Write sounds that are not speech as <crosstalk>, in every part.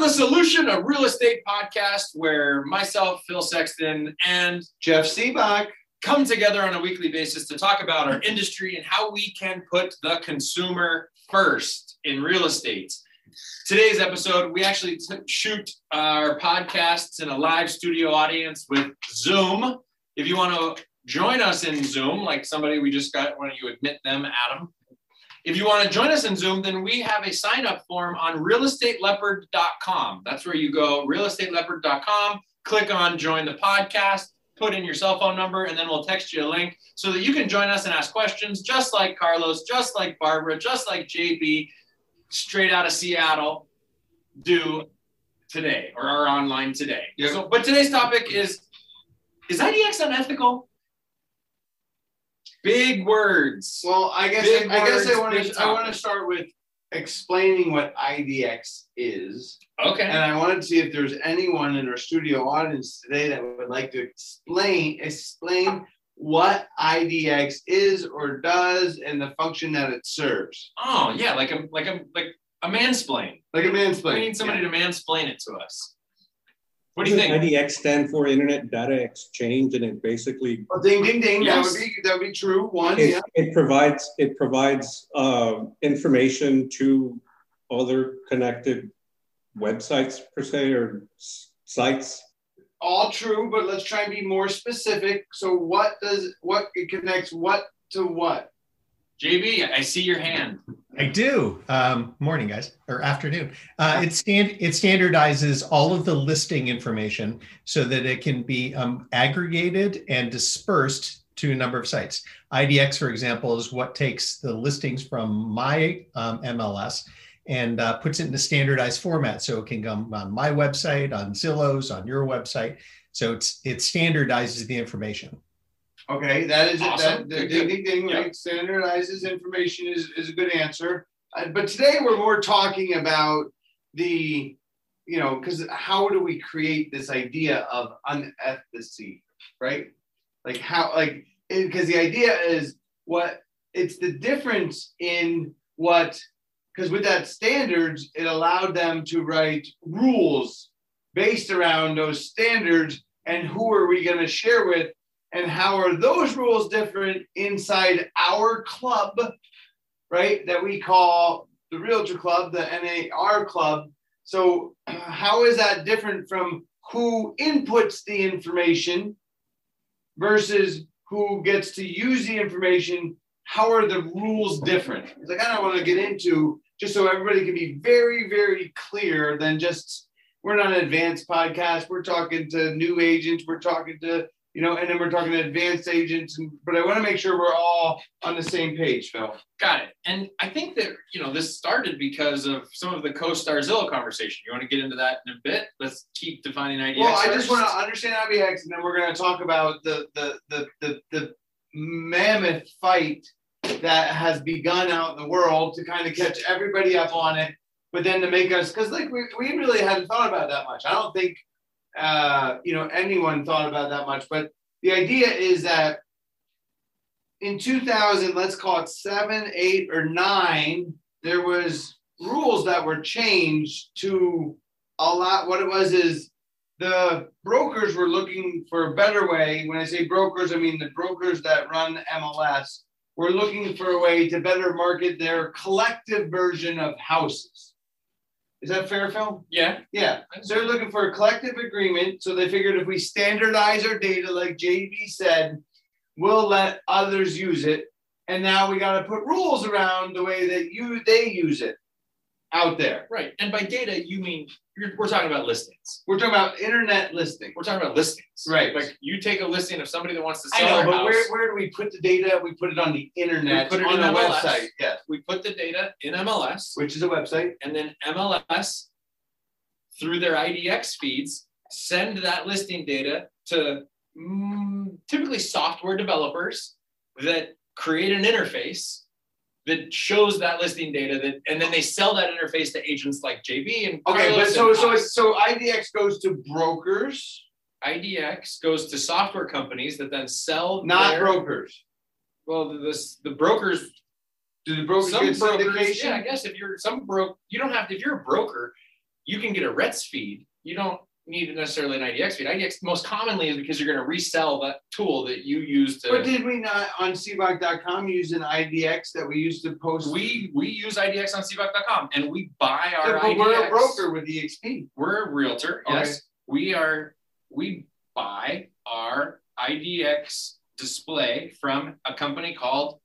the Solution, a real estate podcast where myself, Phil Sexton, and Jeff Sibbach. come together on a weekly basis to talk about our industry and how we can put the consumer first in real estate. Today's episode, we actually t- shoot our podcasts in a live studio audience with Zoom. If you want to join us in Zoom, like somebody we just got, why don't you admit them, Adam? If you want to join us in Zoom, then we have a sign up form on realestateleopard.com. That's where you go, realestateleopard.com, click on join the podcast, put in your cell phone number, and then we'll text you a link so that you can join us and ask questions, just like Carlos, just like Barbara, just like JB, straight out of Seattle, do today or are online today. Yep. So, but today's topic is is IDX unethical? Big words. Well, I guess Big I guess I want to I want to start with explaining what IDX is, Okay. and I wanted to see if there's anyone in our studio audience today that would like to explain explain what IDX is or does and the function that it serves. Oh yeah, like a like a like a mansplain. Like a mansplain. We need somebody to mansplain it to us. What do you think? IDX stand for Internet Data Exchange, and it basically Oh, ding ding ding. Yes. That would be that would be true. One. it, Yeah. it provides it provides uh, information to other connected websites per se or s- sites. All true, but let's try and be more specific. So what does what it connects what to what? JB, I see your hand. I do. Um, morning, guys, or afternoon. Uh, it stand it standardizes all of the listing information so that it can be um, aggregated and dispersed to a number of sites. IDX, for example, is what takes the listings from my um, MLS and uh, puts it in a standardized format, so it can come on my website, on Zillow's, on your website. So it's it standardizes the information. Okay, that is Awesome. that the ding ding ding right standardizes information is, is a good answer. Uh, but today we're more talking about the you know because how do we create this idea of unethicity, right? Like how like because the idea is what it's the difference in what because with that standards it allowed them to write rules based around those standards and who are we going to share with and how are those rules different inside our club, right? That we call the Realtor Club, the NAR Club. So, <clears throat> how is that different from who inputs the information versus who gets to use the information? How are the rules different? It's like I don't want to get into just so everybody can be very, very clear than just we're not an advanced podcast. We're talking to new agents. We're talking to you know, and then we're talking to advanced agents. And, but I want to make sure we're all on the same page, Phil. Got it. And I think that you know this started because of some of the CoStar Zillow conversation. You want to get into that in a bit? Let's keep defining IDX. Well, I just want to understand IDX, and then we're going to talk about the the the the, the mammoth fight that has begun out in the world to kind of catch everybody up on it, but then to make us because like we, we really hadn't thought about that much. I don't think uh, you know anyone thought about that much, but the idea is that in 2000, let's call it seven, eight, or nine, there was rules that were changed to a lot. What it was is the brokers were looking for a better way. When I say brokers, I mean the brokers that run MLS were looking for a way to better market their collective version of houses. Is that fair, Phil? Yeah. Yeah. So they're looking for a collective agreement. So they figured if we standardize our data, like JB said, we'll let others use it. And now we got to put rules around the way that you they use it out there. Right. And by data, you mean you're, we're talking about listings. We're talking about internet listing. We're talking about listings. Right. Like you take a listing of somebody that wants to I sell know, their but house. where, where do we put the data? We put it on the internet, We put it on in a MLS. website, yes, we put the data in MLS, which is a website. and then MLS through their IDX feeds send that listing data to mm, typically software developers that create an interface that shows that listing data that and then they sell that interface to agents like JB and Okay, but so and so so IDX goes to brokers, IDX goes to software companies that then sell not their, brokers. well the, the, brokers Do the brokers some get brokers yeah I guess if you're some broke you don't have to if you're a broker you can get a RETS feed. You don't need necessarily an IDX feed. IDX most commonly is because you're going to resell that tool that you use to. But did we not on CBOC.com use an IDX that we used to post? we we use IDX on CBOC.com and we buy our Yeah, but IDX. we're a broker with EXP. We're a realtor. Okay. Yes, we are. We buy our IDX display from a company called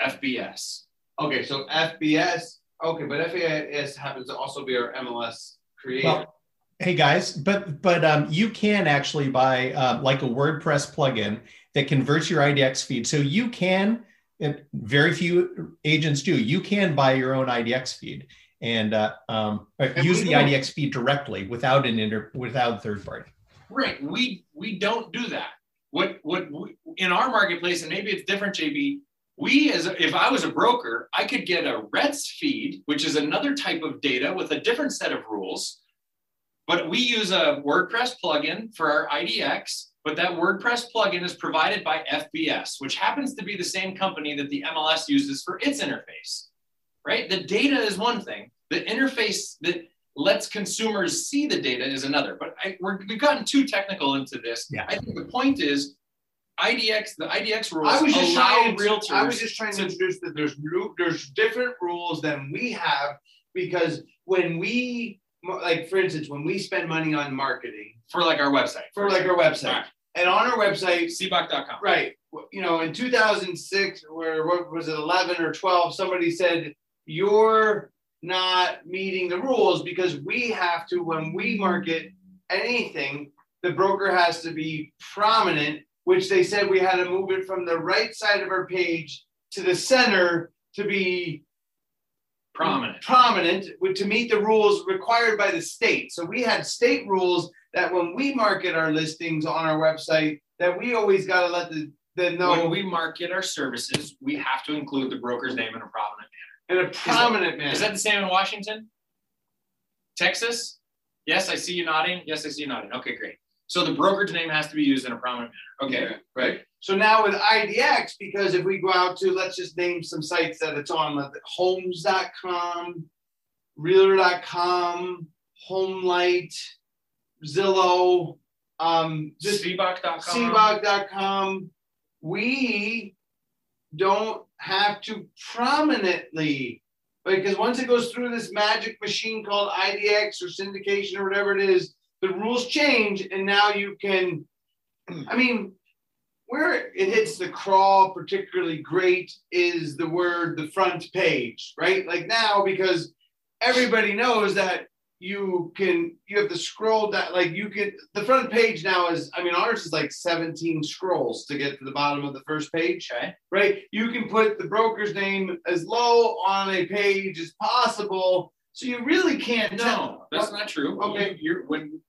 FBS. Okay, so FBS. Okay, but FBS happens to also be our MLS creator. Well, hey guys, but but um, you can actually buy um, like a WordPress plugin that converts your IDX feed. So you can, very few agents do. You can buy your own IDX feed and uh, um, use the IDX feed directly without an inter without third party. Right. We we don't do that. What what we, in our marketplace, and maybe it's different, JB. We as a, if I was a broker, I could get a RETS feed, which is another type of data with a different set of rules. But we use a WordPress plugin for our IDX. But that WordPress plugin is provided by FBS, which happens to be the same company that the MLS uses for its interface. Right? The data is one thing. The interface that lets consumers see the data is another. But I, we're, we've gotten too technical into this. Yeah. I think the point is IDX, the IDX rules I was just allow trying. Realtors. I was just trying to to- introduce that there's ru- there's different rules than we have because when we like, for instance, when we spend money on marketing for like our website. for like our website, Right. and on our website, Cboc.com. right, you know, in 2006 or what was it, 11 or 12, somebody said you're not meeting the rules because we have to when we market anything, the broker has to be prominent, which they said we had to move it from the right side of our page to the center to be Prominent. prominent to meet the rules required by the state. So we had state rules that when we market our listings on our website, that we always got to let the, the know When we market our services, we have to include the broker's name in a prominent manner. in a prominent manner. manner. Is that the same in Washington? Texas? Yes, I see you nodding. Yes, I see you nodding. Okay, great. So the broker's name has to be used in a prominent manner. Okay, Yeah, right. So now with IDX, because if we go out to, let's just name some sites that it's on, like homes.com, realtor.com, homelight, Zillow, um, just Cboc.com. we don't have to prominently, because once it goes through this magic machine called IDX or syndication or whatever it is, the rules change and now you can, I mean, where it hits the crawl particularly great is the word the front page, right? Like now, because everybody knows that you can you have to scroll down like you can the front page now is i mean ours is like 17 scrolls to get to the bottom of the first page Okay. right you can put the broker's name as low on a page as possible so you really can't tell No, that's not true. Okay. You, you're when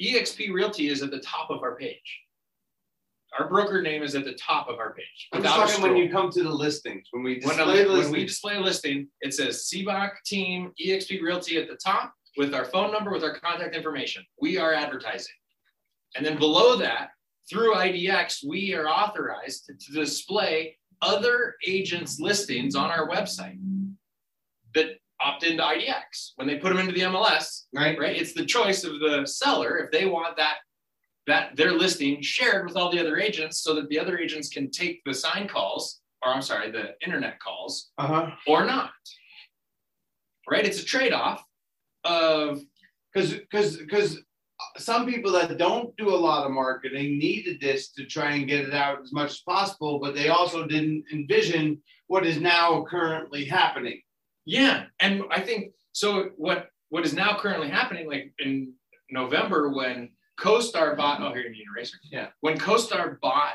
EXP Realty is at the top of our page. Our broker name is at the top of our page. i'm talking when you come to the listings when we when, display a, the when we display a listing, it says CBOC Team EXP Realty at the top with our phone number, with our contact information. We are advertising. And then below that, through IDX, we are authorized to, to display other agents' listings on our website that opt into IDX. When they put them into the MLS, right right? It's the choice of the seller if they want that that their listing shared with all the other agents so that the other agents can take the sign calls or I'm sorry, the internet calls uh-huh or not. Right? It's a trade-off of because because because some people that don't do a lot of marketing needed this to try and get it out as much as possible, but they also didn't envision what is now currently happening. yeah, and I think so what what is now currently happening like in November when CoStar bought oh here you need an eraser. Yeah. When CoStar bought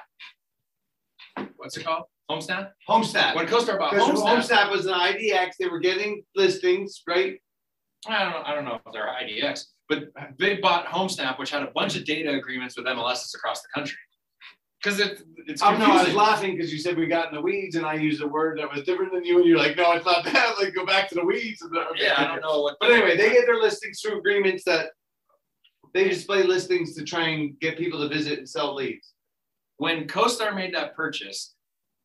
what's it called? Homesnap? Homestat. When CoStar bought Homesnap, Homestat was an IDX, they were getting listings, right? I don't know. I don't know if they're IDX, but they bought HomeSnap, which had a bunch of data agreements with MLSs across the country. Because it, it's Oh no, I was laughing because you said we got in the weeds, and I used a word that was different than you, and you're like, no, it's not that. <laughs> Like, go back to the weeds. And okay. yeah, I don't know what. But anyway, they get their listings through agreements that they display listings to try and get people to visit and sell leads. when CoStar made that purchase,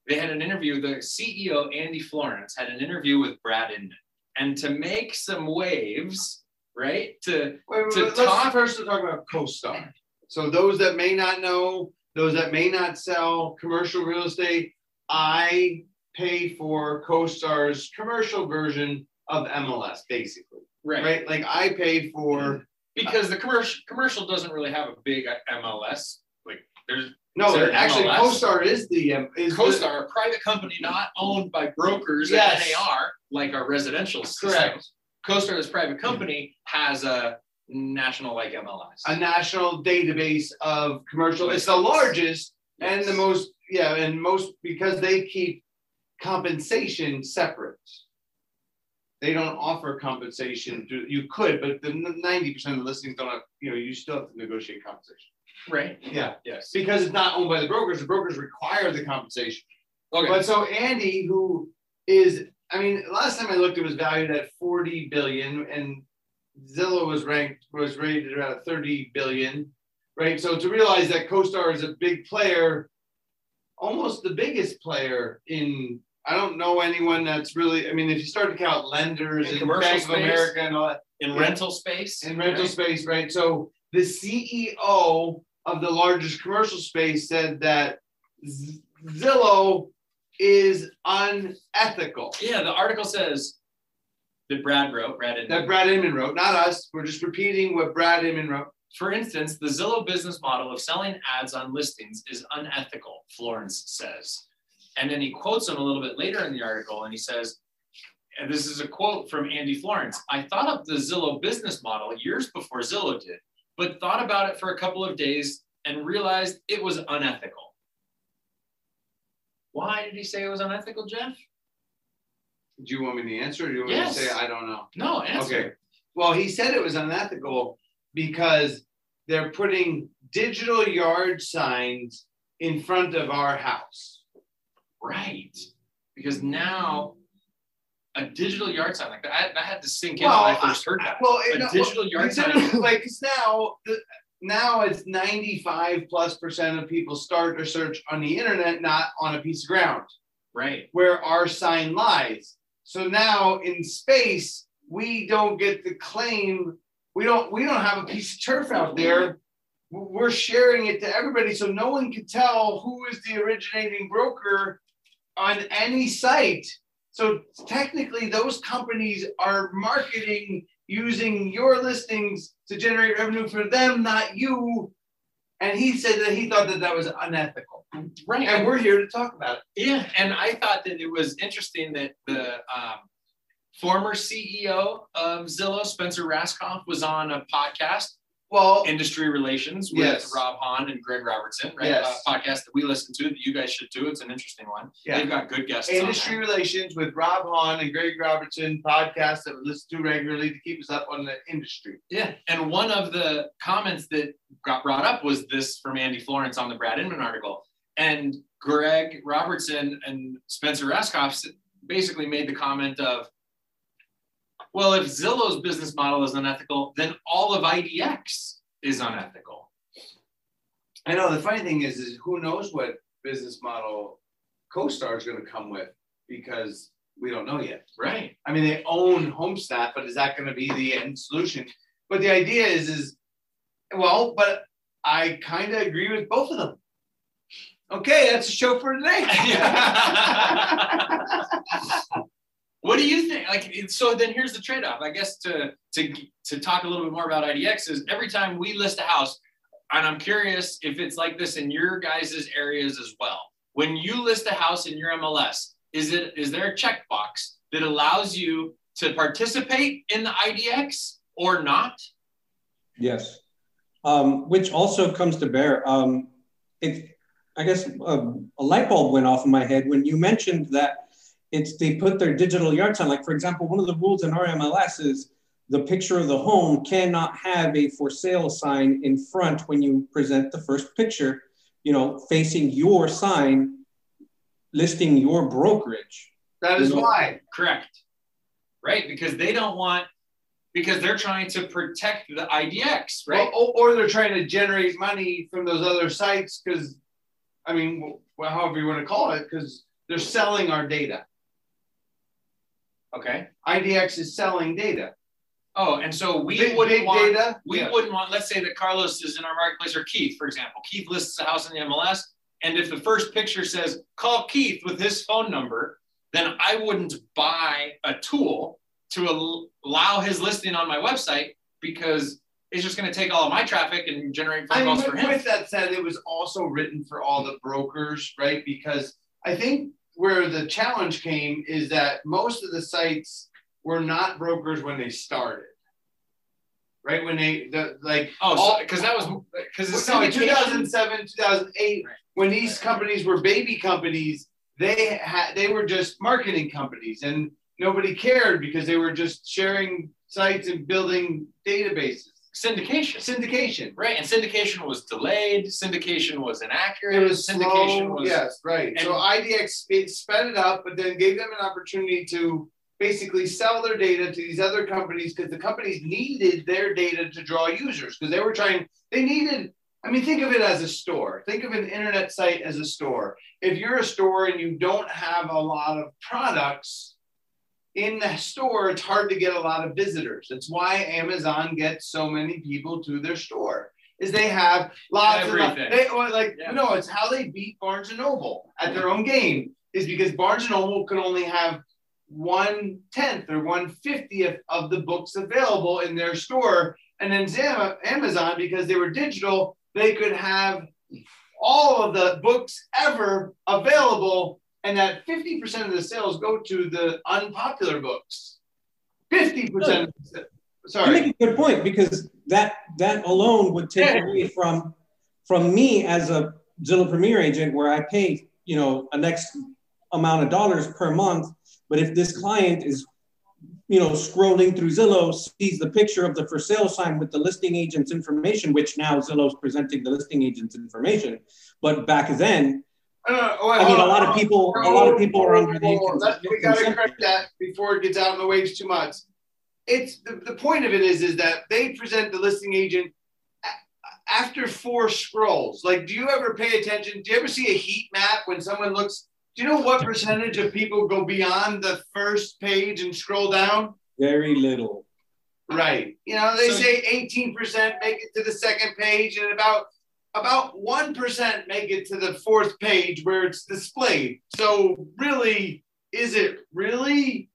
they had an interview. The CEO Andy Florance had an interview with Brad Inman, and to make some waves, right? To Wait, to talk- first talk about CoStar. So those that may not know, those that may not sell commercial real estate, I pay for CoStar's commercial version of MLS, basically. right. Right? Like I pay for mm-hmm. Because the commercial commercial doesn't really have a big MLS. Like there's no, there actually MLS? CoStar is the um, is the- CoStar, a private company not owned by brokers Yes. and NAR like our residential systems. Correct. CoStar, this private company, has a national like MLS. a national database of commercial. It's the largest and the most, yeah, and most because they keep compensation separate. They don't offer compensation. To, you could, but the ninety percent of the listings don't have. You know, you still have to negotiate compensation. right. Yeah, Yes. because it's not owned by the brokers. The brokers require the compensation. Okay. But so Andy, who is, I mean, last time I looked, it was valued at 40 billion, and Zillow was ranked was rated around 30 billion, right? So to realize that CoStar is a big player, almost the biggest player in. I don't know anyone that's really. I mean, if you start to count lenders In and Bank of space? America and all that, in yeah. rental space. in rental right? space, right? So the CEO of the largest commercial space said that Z- Zillow is unethical. Yeah, the article says that Brad wrote, Brad Inman. That Brad Inman wrote, not us. We're just repeating what Brad Inman wrote. For instance, the Zillow business model of selling ads on listings is unethical, Florance says. And then he quotes him a little bit later in the article and he says, and this is a quote from Andy Florance I thought of the Zillow business model years before Zillow did, but thought about it for a couple of days and realized it was unethical. Why did he say it was unethical, Jeff? Do you want me to answer or do you want me to say I don't know? No, answer. Okay. Well, he said it was unethical because they're putting digital yard signs in front of our house. Right. Because now a digital yard sign like that, I, that had to sink in Well, when I first heard that. Well, a no, digital well, yard sign. <laughs> like now, the, now it's ninety-five plus percent of people start their search on the internet, not on a piece of ground Right. where our sign lies. So now in space, we don't get the claim. We don't. We don't have a piece of turf out there. We're sharing it to everybody, so no one can tell who is the originating broker on any site. So technically, those companies are marketing using your listings to generate revenue for them, not you. And he said that he thought that that was unethical. Right. And we're here to talk about it. Yeah, and I thought that it was interesting that the um, former CEO of Zillow, Spencer Rascoff, was on a podcast, Well, Industry Relations, with Yes. Rob Hahn and Greg Robertson, right? Yes. A podcast that we listen to that you guys should do. It's an interesting one. Yeah. They've got good guests. industry on relations with Rob Hahn and Greg Robertson podcast that we listen to regularly to keep us up on the industry. Yeah, and one of the comments that got brought up was this from Andy Florance on the Brad Inman article, and Greg Robertson and Spencer Rascoff basically made the comment of, well, if Zillow's business model is unethical, then all of IDX is unethical. I know the funny thing is, is who knows what business model CoStar is going to come with because we don't know yet. Right. I mean, they own HomeSnap, but is that going to be the end solution? But the idea is, is well, but I kind of agree with both of them. Okay, that's the show for today. <laughs> <laughs> What do you think? Like, so then here's the trade-off. I guess to to to talk a little bit more about IDX is every time we list a house, and I'm curious if it's like this in your guys' areas as well. When you list a house in your MLS, is it is there a checkbox that allows you to participate in the IDX or not? Yes, um, which also comes to bear. Um, it, I guess um, a light bulb went off in my head when you mentioned that it's they put their digital yard sign. Like for example, one of the rules in our MLS is the picture of the home cannot have a for sale sign in front when you present the first picture. You know, facing your sign, listing your brokerage. that is You know- why. Correct. Right, because they don't want because they're trying to protect the IDX, right? Well, or, or they're trying to generate money from those other sites because, I mean, well, however you want to call it, because they're selling our data. Okay. IDX is selling data. Oh, and so we Big, wouldn't big want data. we Yeah. wouldn't want, let's say that Carlos is in our marketplace or Keith, for example. Keith lists a house in the MLS. And if the first picture says call Keith with his phone number, then I wouldn't buy a tool to al- allow his listing on my website because it's just going to take all of my traffic and generate phone I mean, calls with, for him. with that said, it was also written for all the brokers, right? Because I think where the challenge came is that most of the sites were not brokers when they started, right? When they the like Oh, because that was because it's no, in 2007, 2008, Right. when these companies were baby companies, they had they were just marketing companies, and nobody cared because they were just sharing sites and building databases. Syndication. Syndication, Right, and syndication was delayed. Syndication was inaccurate. It was syndication slow. was yes, right. and- so IDX sped, sped it up, but then gave them an opportunity to basically sell their data to these other companies because the companies needed their data to draw users because they were trying. They needed. I mean, think of it as a store. Think of an internet site as a store. If you're a store and you don't have a lot of products in the store, it's hard to get a lot of visitors. That's why Amazon gets so many people to their store. Is they have lots of Everything. they well, like Yeah. no, it's how they beat Barnes and Noble at their own game is because Barnes and Noble can only have one tenth or one fiftieth of the books available in their store, and then Amazon because they were digital, they could have all of the books ever available, and that fifty percent of the sales go to the unpopular books. Fifty percent. You Sorry. make a good point because that that alone would take Yeah. away from from me as a Zillow Premier agent where I pay you know a next amount of dollars per month. But if this client is you know scrolling through Zillow, sees the picture of the for sale sign with the listing agent's information, which now Zillow's presenting the listing agent's information. But back then, Uh, wait, I mean, hold a lot of people, a lot of people are under the. Let- We gotta correct that before it gets out in the waves too much. It's the, the point of it is is that they present the listing agent after four scrolls. Like, do you ever pay attention? Do you ever see a heat map when someone looks? Do you know what percentage of people go beyond the first page and scroll down? Very little. Right. You know, they So- say 18% make it to the second page and about about 1% make it to the fourth page where it's displayed. So really, is it really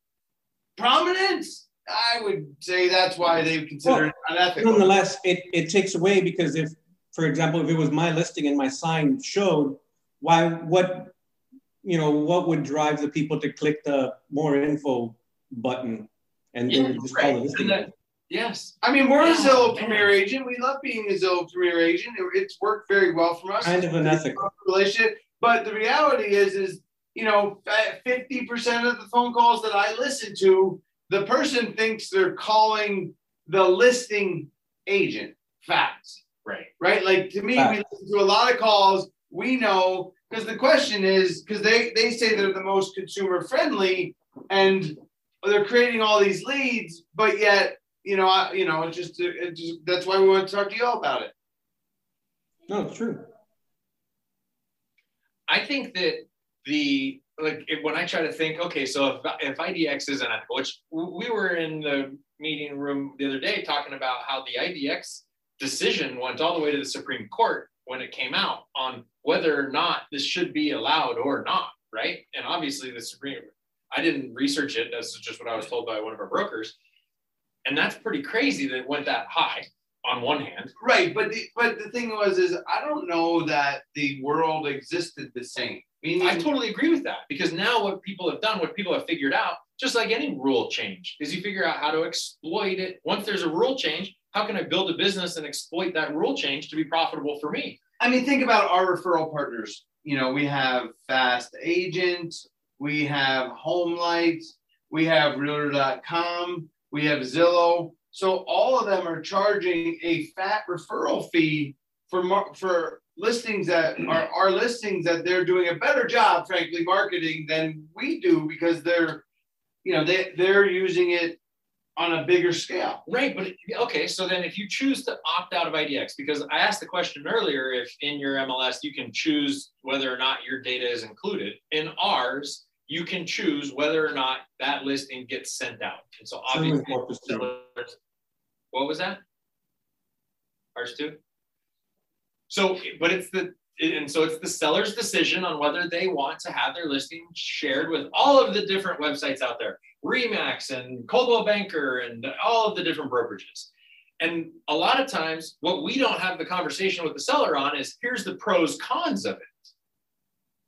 prominent? I would say that's why they consider it unethical. Nonetheless, it, it takes away because if, for example, if it was my listing and my sign showed, why, what, you know, what would drive the people to click the more info button and they Yeah, would just call it right. listing? And that- yes. I mean, we're a Zillow yeah. Premier agent. We love being a Zillow Premier agent. It- It's worked very well for us. Kind of an ethical relationship. But the reality is, is you know, fifty percent of the phone calls that I listen to, the person thinks they're calling the listing agent. Facts, Right. right? Like to me, we Facts. listen to a lot of calls. We know because the question is because they they say they're the most consumer friendly and they're creating all these leads, but yet you know, I, you know, it's just, it just that's why we want to talk to you all about it. No, it's true. I think that the like if, when I try to think, okay, so if if IDX is unethical, which we were in the meeting room the other day talking about how the IDX decision went all the way to the Supreme Court when it came out on whether or not this should be allowed or not, right? And obviously the Supreme, I didn't research it. That's just what I was told by one of our brokers, and that's pretty crazy that it went that high. On one hand, Right, but the but the thing was is I don't know that the world existed the same. Meaning, I totally agree with that because now what people have done, what people have figured out, just like any rule change, is you figure out how to exploit it. Once there's a rule change, how can I build a business and exploit that rule change to be profitable for me? I mean, think about our referral partners. You know, we have Fast Agent, we have Home Lights, we have Realtor.com, we have Zillow. So all of them are charging a fat referral fee for for listings that are our listings that they're doing a better job, frankly, marketing than we do because they're, you know, they they're using it on a bigger scale. Right. But okay. So then if you choose to opt out of IDX, because I asked the question earlier if in your MLS you can choose whether or not your data is included. In ours, you can choose whether or not that listing gets sent out. And so obviously, sellers What was that? Ours too. So, but it's the and so it's the seller's decision on whether they want to have their listing shared with all of the different websites out there, Remax and Coldwell Banker and all of the different brokerages. And a lot of times, what we don't have the conversation with the seller on is here's the pros cons of it,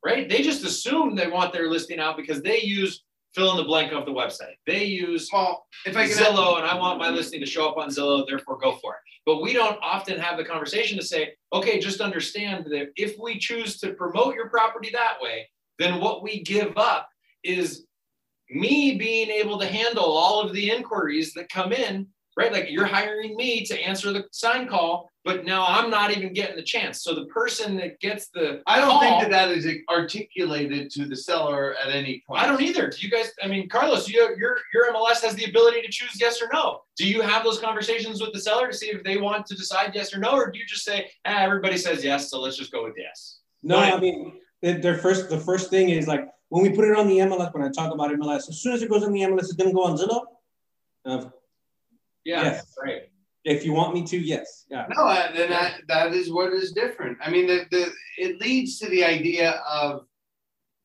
right? They just assume they want their listing out because they use fill in the blank of the website. They use Well, if I can Zillow, and I want my listing to show up on Zillow, therefore go for it. But we don't often have the conversation to say, okay, just understand that if we choose to promote your property that way, then what we give up is me being able to handle all of the inquiries that come in, right? Like you're hiring me to answer the sign call, but now I'm not even getting the chance. So the person that gets the I don't call, think that that is articulated to the seller at any point. I don't either. Do you guys? I mean, Carlos, you your your MLS has the ability to choose yes or no. Do you have those conversations with the seller to see if they want to decide yes or no, or do you just say, ah, everybody says yes, so let's just go with yes? No, Right. I mean, their their first, the first thing is like when we put it on the MLS. When I talk about MLS, as soon as it goes on the MLS, it's gonna go on Zillow. Uh, Yeah, Yes. right. If you want me to, yes, yeah. No, then that, that is what is different. I mean, the, the it leads to the idea of,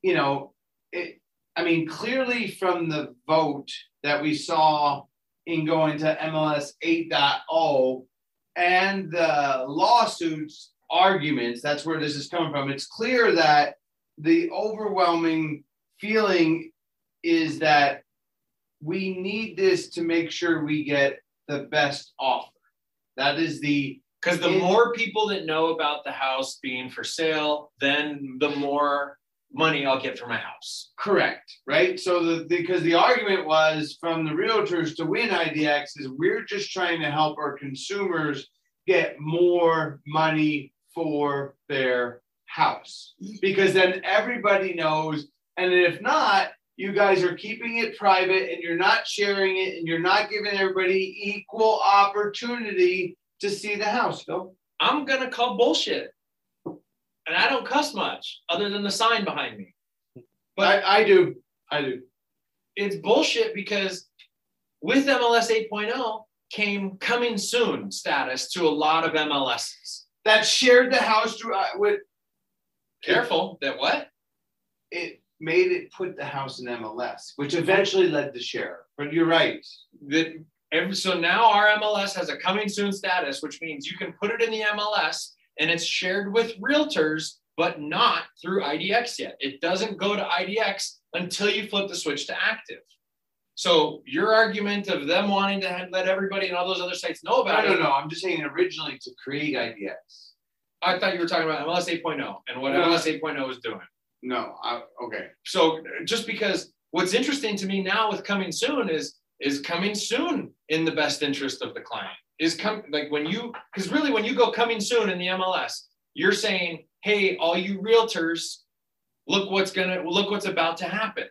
you know, it. I mean, clearly from the vote that we saw in going to MLS 8.0 and the lawsuits arguments, that's where this is coming from. It's clear that the overwhelming feeling is that we need this to make sure we get the best offer. That is the Because the more people that know about the house being for sale, then the more money I'll get for my house. correct, right? So the because the argument was from the realtors to win IDX is we're just trying to help our consumers get more money for their house because then everybody knows and if not you guys are keeping it private and you're not sharing it and you're not giving everybody equal opportunity to see the house Phil. I'm gonna call bullshit. And I don't cuss much other than the sign behind me. But I, I do I do it's bullshit because with MLS 8.0 came coming soon status to a lot of MLSs. that shared the house through uh, with Careful that what? it made it put the house in MLS, which eventually led to share. But you're right. That so now our MLS has a coming soon status, which means you can put it in the MLS and it's shared with realtors, but not through IDX yet. It doesn't go to IDX until you flip the switch to active. So your argument of them wanting to let everybody and all those other sites know No, about no, it, no. I'm just saying originally to create IDX. I thought you were talking about MLS 8.0 and what No. MLS 8.0 is doing. No, I, okay. so just because what's interesting to me now with coming soon is is coming soon in the best interest of the client. Is come like when you because really when you go coming soon in the mls you're saying hey all you realtors look what's gonna look what's about to happen.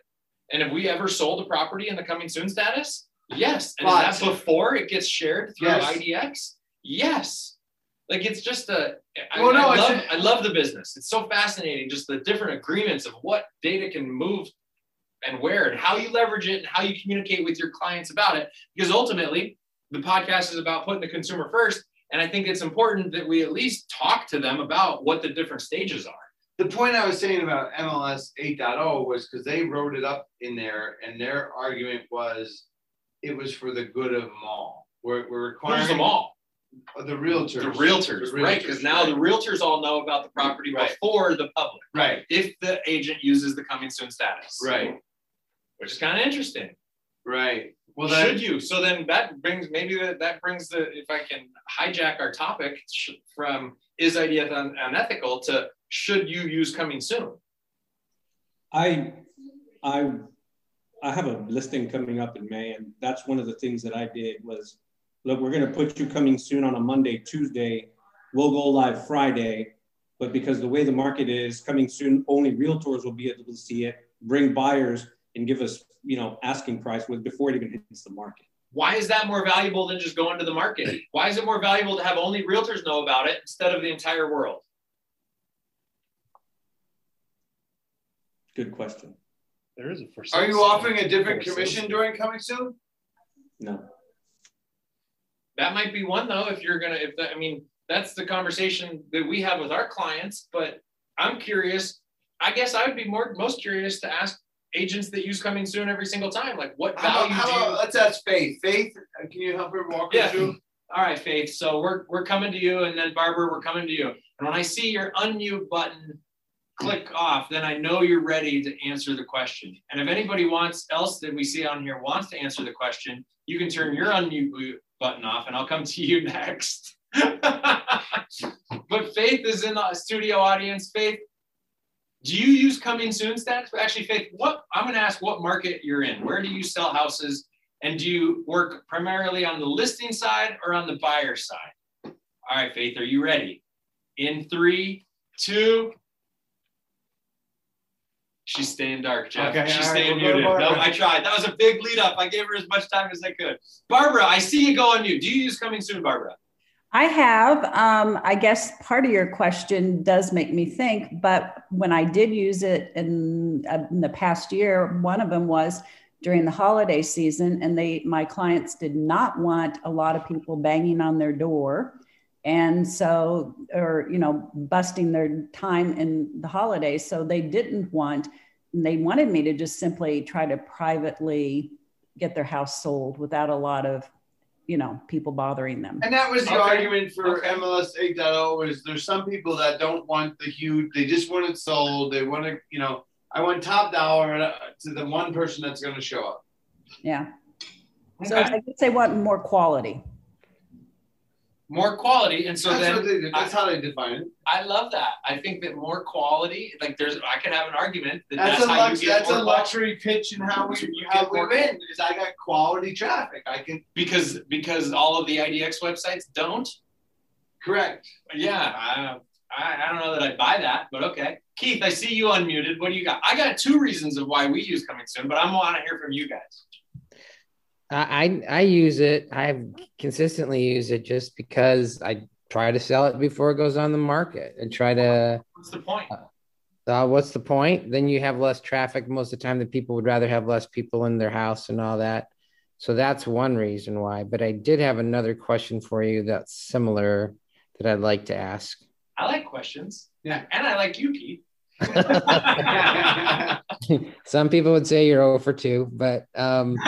And have we ever sold a property in the coming soon status? Yes. And But- is that before it gets shared through Yes. idx yes. Like it's just a I, Well, no, I love I love the business. It's so fascinating, just the different agreements of what data can move and where and how you leverage it and how you communicate with your clients about it. Because ultimately, the podcast is about putting the consumer first. And I think it's important that we at least talk to them about what the different stages are. The point I was saying about MLS 8.0 was because they wrote it up in there, and their argument was it was for the good of them all. We're, we're requiring Who's them all? Uh, the realtors. The realtors, The right? Because now the realtors all know about the property Right. before the public. right, If the agent uses the coming soon status. right, Which is kind of interesting. right. Well, should you? So then that brings maybe that, that brings the if I can hijack our topic sh- from is IDF un- unethical to should you use coming soon? I, I, I have a listing coming up in May, and that's one of the things that I did was, look, we're going to put you coming soon on a Monday, Tuesday. We'll go live Friday, but because the way the market is coming soon, only realtors will be able to see it, bring buyers, and give us, you know, asking price with before it even hits the market. Why is that more valuable than just going to the market? Why is it more valuable to have only realtors know about it instead of the entire world? Good question. There is a for are you offering a different commission during coming soon? No. That might be one though. If you're gonna, if that, I mean, that's the conversation that we have with our clients. But I'm curious. I guess I would be more most curious to ask agents that use coming soon every single time. Like, what How value about, how do you? let's ask Faith. Faith, can you help her walk Yeah. through? All right, Faith. So we're we're coming to you, and then Barbara, we're coming to you. And when I see your unmute button click off, then I know you're ready to answer the question. And if anybody wants else that we see on here wants to answer the question, you can turn your unmute button off, and I'll come to you <laughs> next. but Faith is in the studio audience. Faith, do you use coming soon stats? Actually, Faith, what I'm going to ask what market you're in. Where do you sell houses? And do you work primarily on the listing side or on the buyer side? All right, Faith, are you ready? In three, two. She's staying dark, Jeff. Okay, She's all right, staying we'll muted. No, I tried. That was a big lead up. I gave her as much time as I could. Barbara, I see you go on mute. Do you use coming soon, Barbara? I have. Um, I guess part of your question does make me think, but when I did use it in, uh, in the past year, one of them was during the holiday season, and they my clients did not want a lot of people banging on their door, and so or you know busting their time in the holidays, so they didn't want. And they wanted me to just simply try to privately get their house sold without a lot of you know people bothering them And that was the Okay. argument for Okay. MLS 8.0 is there's some people that don't want the huge, they just want it sold. They want to, you know, I want top dollar uh, to the one person that's going to show up. yeah so i guess they want more quality More quality. And so that's then they, that's how they define it. I love that. I think that more quality, like there's, I could have an argument that That's, that's, a, how lux, you get that's a luxury pitch and how we, You how we win is I got quality traffic. I can, because because all of the IDX websites don't. correct. Yeah, I, I, I don't know that I buy that, but okay. Keith, I see you unmuted. What do you got? I got two reasons of why we use coming soon, but I want to hear from you guys. I I use it. I've consistently used it just because I try to sell it before it goes on the market and try to. What's the point? Uh, what's the point? Then you have less traffic most of the time. The people would rather have less people in their house and all that. So that's one reason why. But I did have another question for you that's similar that I'd like to ask. I like questions. Yeah. And I like you, Keith. <laughs> <laughs> <laughs> Some people would say you're 0 for 2, but um, <laughs>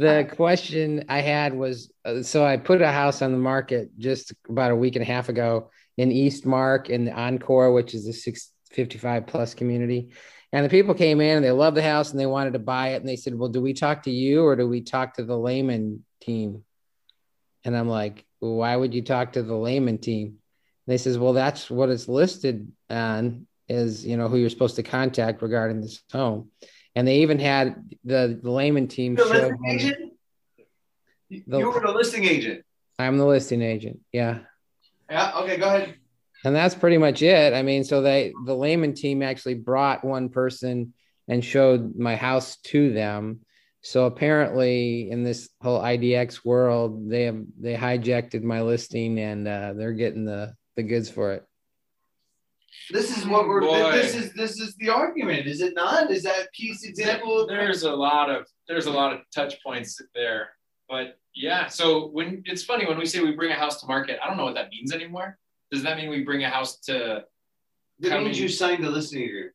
the question I had was uh, so I put a house on the market just about a week and a half ago in Eastmark in the Encore, which is a 655 plus community. And the people came in and they loved the house and they wanted to buy it. And they said, Well, do we talk to you or do we talk to the layman team? And I'm like, Why would you talk to the layman team? And they says, Well, that's what it's listed on is you know who you're supposed to contact regarding this home. And they even had the, the layman team the show listing agent? The- you were the listing agent. I'm the listing agent. Yeah. Yeah. Okay. Go ahead. And that's pretty much it. I mean, so they the layman team actually brought one person and showed my house to them. So apparently, in this whole IDX world, they have they hijacked my listing and uh, they're getting the the goods for it. This is what we're. Boy. This is this is the argument, is it not? Is that piece example? There's a lot of there's a lot of touch points there. But yeah, so when it's funny when we say we bring a house to market, I don't know what that means anymore. Does that mean we bring a house to that means you signed the listing agreement.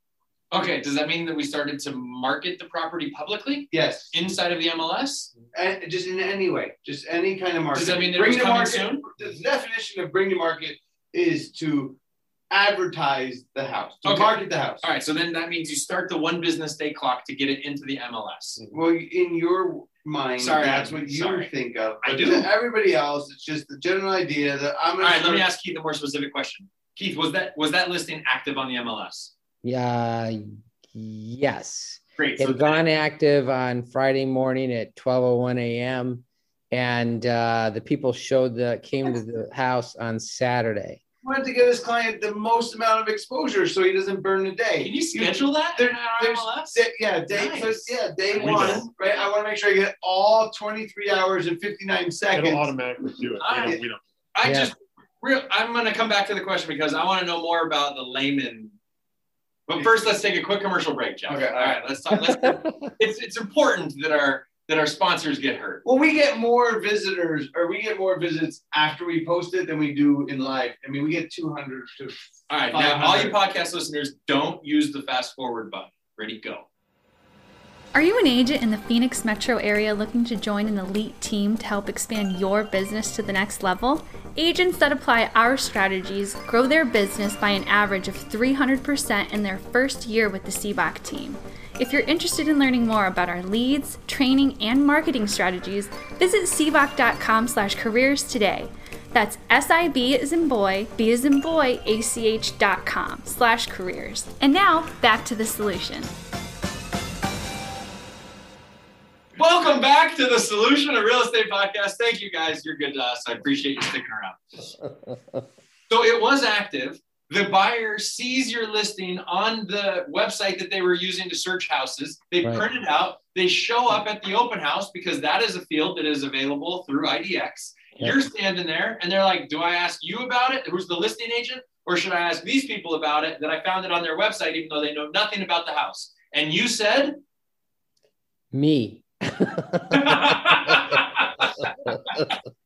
Okay, does that mean that we started to market the property publicly Yes. inside of the MLS? And just in any way, just any kind of market. Does that mean that it was to coming market? soon? The definition of bring to market is to advertise the house, to Okay. market the house. All right, so then that means you start the one business day clock to get it into the MLS. Well, in your mind, Sorry, that's what you sorry. think of. I do. to everybody else, it's just the general idea that I'm All gonna. let me ask Keith a more specific question. Keith, was that was that listing active on the MLS? Yeah. Yes. Great. It So had gone active on Friday morning at 12:01 a.m. and uh, the people showed the came to the house on Saturday. Wanted to get his client the most amount of exposure so he doesn't burn a day. can you schedule that there- there's- MLS? Day- yeah, day Nice. so, yeah, day We one, don't. right? I want to make sure I get all 23 hours and 59 seconds. It'll automatically do it. We don't, we don't. I Yeah. just real I'm gonna come back to the question because I want to know more about the layman. But first let's take a quick commercial break, Jeff. Okay, All right, let's talk. Let's, <laughs> it's it's important that our that our sponsors get hurt. Well, we get more visitors or we get more visits after we post it than we do in live. I mean, we get 200 to All right, now all you podcast listeners, don't use the fast forward button. Ready, go. Are you an agent in the Phoenix metro area looking to join an elite team to help expand your business to the next level? Agents that apply our strategies grow their business by an average of 300% in their first year with the CBOC team. If you're interested in learning more about our leads, training, and marketing strategies, visit sibbach.com slash careers today. That's S-I-B as in boy, B as in boy, A-C-H dot com slash careers. And now, back to the solution. Welcome back to the Solution of Real Estate Podcast. Thank you guys. You're good to us. I appreciate you sticking around. So it was active. The buyer sees your listing on the website that they were using to search houses. They Right. print it out. They show up at the open house because that is a field that is available through IDX. You're standing there and they're like, Do I ask you about it? Who's the listing agent? Or should I ask these people about it that I found it on their website, even though they know nothing about the house? And you said, Me. <laughs>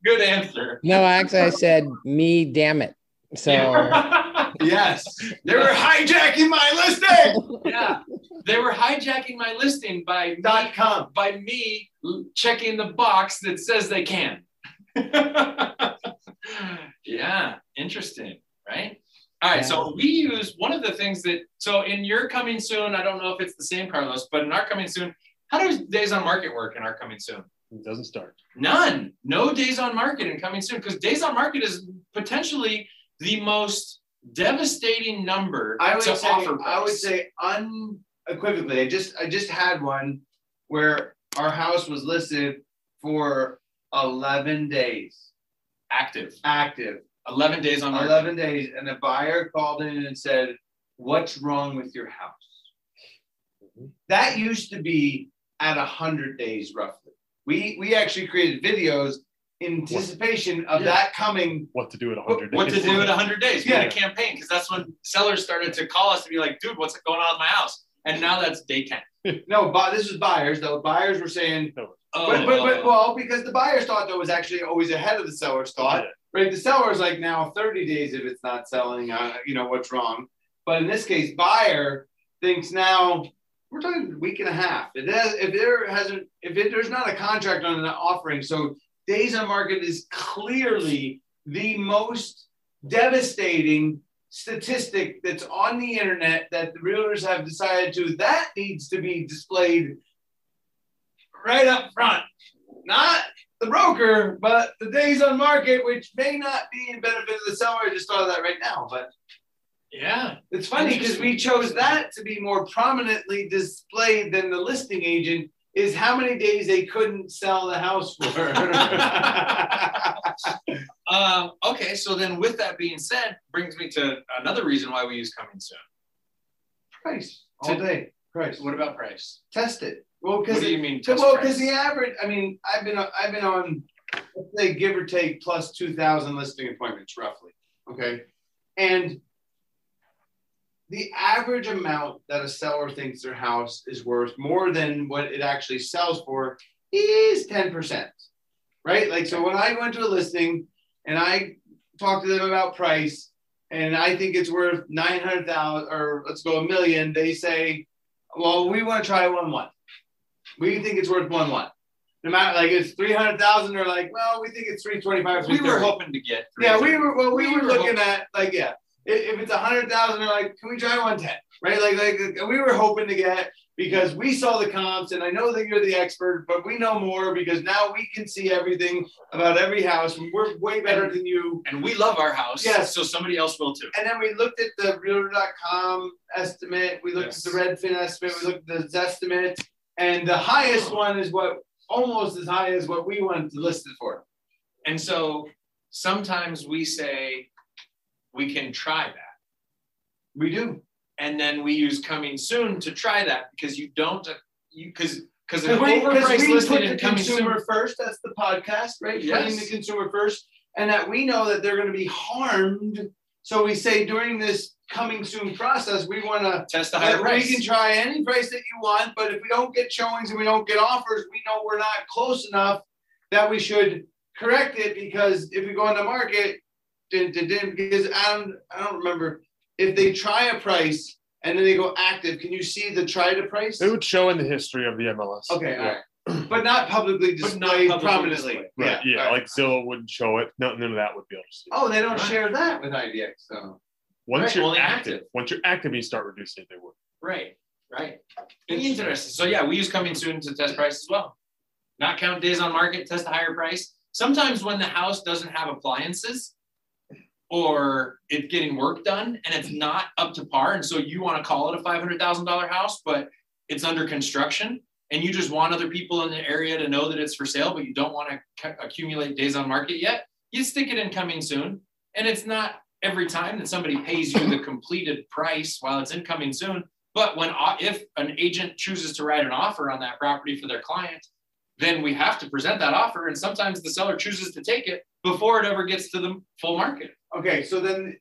Good answer. No, actually, I said me. Damn it. So <laughs> Yes. They were hijacking my listing. yeah, they were hijacking my listing by me, Dot com. by me checking the box that says they can. <laughs> yeah, interesting, right? All right, so we use one of the things that so in your coming soon. I don't know if it's the same, Carlos, but in our coming soon, how does days on market work in our coming soon? It doesn't start. None. No days on market in coming soon because days on market is potentially the most devastating number I would to say offer. I would say unequivocally. I just I just had one where our house was listed for 11 days active. active. 11 days on market. 11 days and the buyer called in and said, "What's wrong with your house?" Mm-hmm. That used to be at 100 days roughly. We we actually created videos in anticipation of Yeah. that coming What to do at 100 days. What to do at 100 days? We had Yeah. a campaign because that's when sellers started to call us to be like, dude, what's going on with my house? And now that's day 10. <laughs> no, but this was buyers. though. buyers were saying, Oh, but, but, but well, because the buyers thought that was actually always ahead of the seller's thought. Right, the seller's like now 30 days if it's not selling, uh, you know what's wrong. But in this case, buyer thinks now we're talking a week and a half. It has, if there hasn't, if it, there's not a contract on an offering, so days on market is clearly the most devastating statistic that's on the internet that the realtors have decided to that needs to be displayed right up front, not the broker, but the days on market, which may not be in benefit of the seller. I just thought of that right now, but yeah. it's funny because we chose that to be more prominently displayed than the listing agent is how many days they couldn't sell the house for. <laughs> <laughs> Um, okay, so then with that being said, brings me to another reason why we use coming soon. price all day. Price. What about price? Test it. Well, What because do you mean? Test well, because the average, I mean, I've been on- I've been on, let's say, give or take, plus two thousand listing appointments, roughly. Okay, and the average amount that a seller thinks their house is worth more than what it actually sells for is ten percent, right? Like, so when I went to a listing and I talked to them about price, and I think it's worth nine hundred thousand, or let's go a million, they say, well, we want to try one one. We think it's worth one one. No matter like it's three hundred thousand, they're like, well, we think it's three twenty five. we were hoping to get. Yeah, we were. Well, we, We were, were looking at like, yeah, if, it's a hundred thousand, they're like, can we try one ten? Right? Like, like we were hoping to get because we saw the comps, and I know that you're the expert, but we know more because now we can see everything about every house, and we're way better than you. and we love our house. Yes. So somebody else will too. And then we looked at the Realtor.com estimate. We looked Yes. at the Redfin estimate. We looked at the Zestimate, and the highest one is what almost as high as what we wanted to list it for. And so sometimes we say we can try that. We do. And then we use coming soon to try that because you don't, you, because, because an Because we, 'cause overpriced we listing put the and coming consumer soon. first. That's the podcast, right? Putting the consumer first, and that we know that they're going to be harmed So we say during this coming soon process, we want to Test the higher price. we can try any price that you want, but if we don't get showings and we don't get offers, we know we're not close enough that we should correct it because if we go on the market, dun, dun, dun, because I don't, I don't remember if they try a price and then they go active. Can you see the try to price? It would show in the history of the MLS. Okay, Yeah. all right. but not publicly But displayed not publicly prominently. displayed. Right. Yeah. all right. Like Zillow wouldn't show it. No, none of that would be able to see. oh, they don't Right. share that with IDX. So Once Right, you're only active, active. once you're active, you start reducing it, they would. Right, right. Interesting. So yeah, we use coming soon to test price as well. Not count days on market, test a higher price. Sometimes when the house doesn't have appliances or it's getting work done and it's not up to par, and so you want to call it a five hundred thousand dollar house, but it's under construction, and you just want other people in the area to know that it's for sale, but you don't want to accumulate days on market yet. You stick it in coming soon, and it's not every time that somebody pays you the completed price while it's incoming soon. But when uh, if an agent chooses to write an offer on that property for their client, then we have to present that offer, and sometimes the seller chooses to take it before it ever gets to the full market. Okay, so then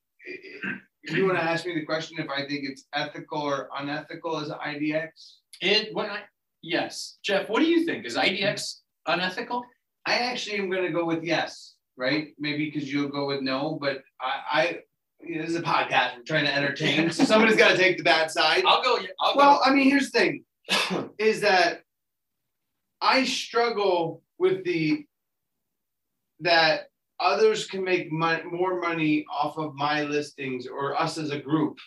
you want to ask me the question if I think it's ethical or unethical as IDX? It when I yes, Jeff, what do you think? Is IDX unethical? I actually am going to go with yes, right? Maybe because you'll go with no, but I, I you know, this is a podcast. We're trying to entertain, so <laughs> somebody's got to take the bad side. I'll go. I'll Well, I mean, here's the thing: is that I struggle with the that others can make mon- more money off of my listings or us as a group.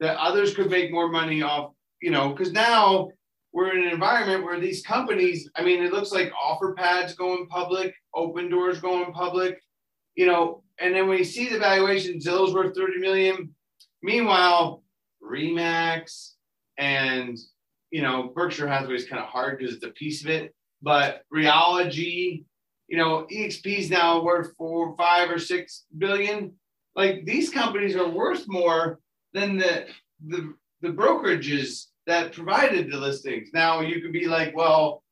That others could make more money off, you know, because now we're in an environment where these companies. I mean, it looks like Offerpad's going public, Opendoor's going public, you know, and then when you see the valuation, Zillow's worth 30 million. Meanwhile, Remax and you know, Berkshire Hathaway is kind of hard because it's a piece of it, but Realogy, you know, EXP is now worth four, five, or six billion. Like these companies are worth more than the the the brokerages that provided the listings. Now you could be like, well,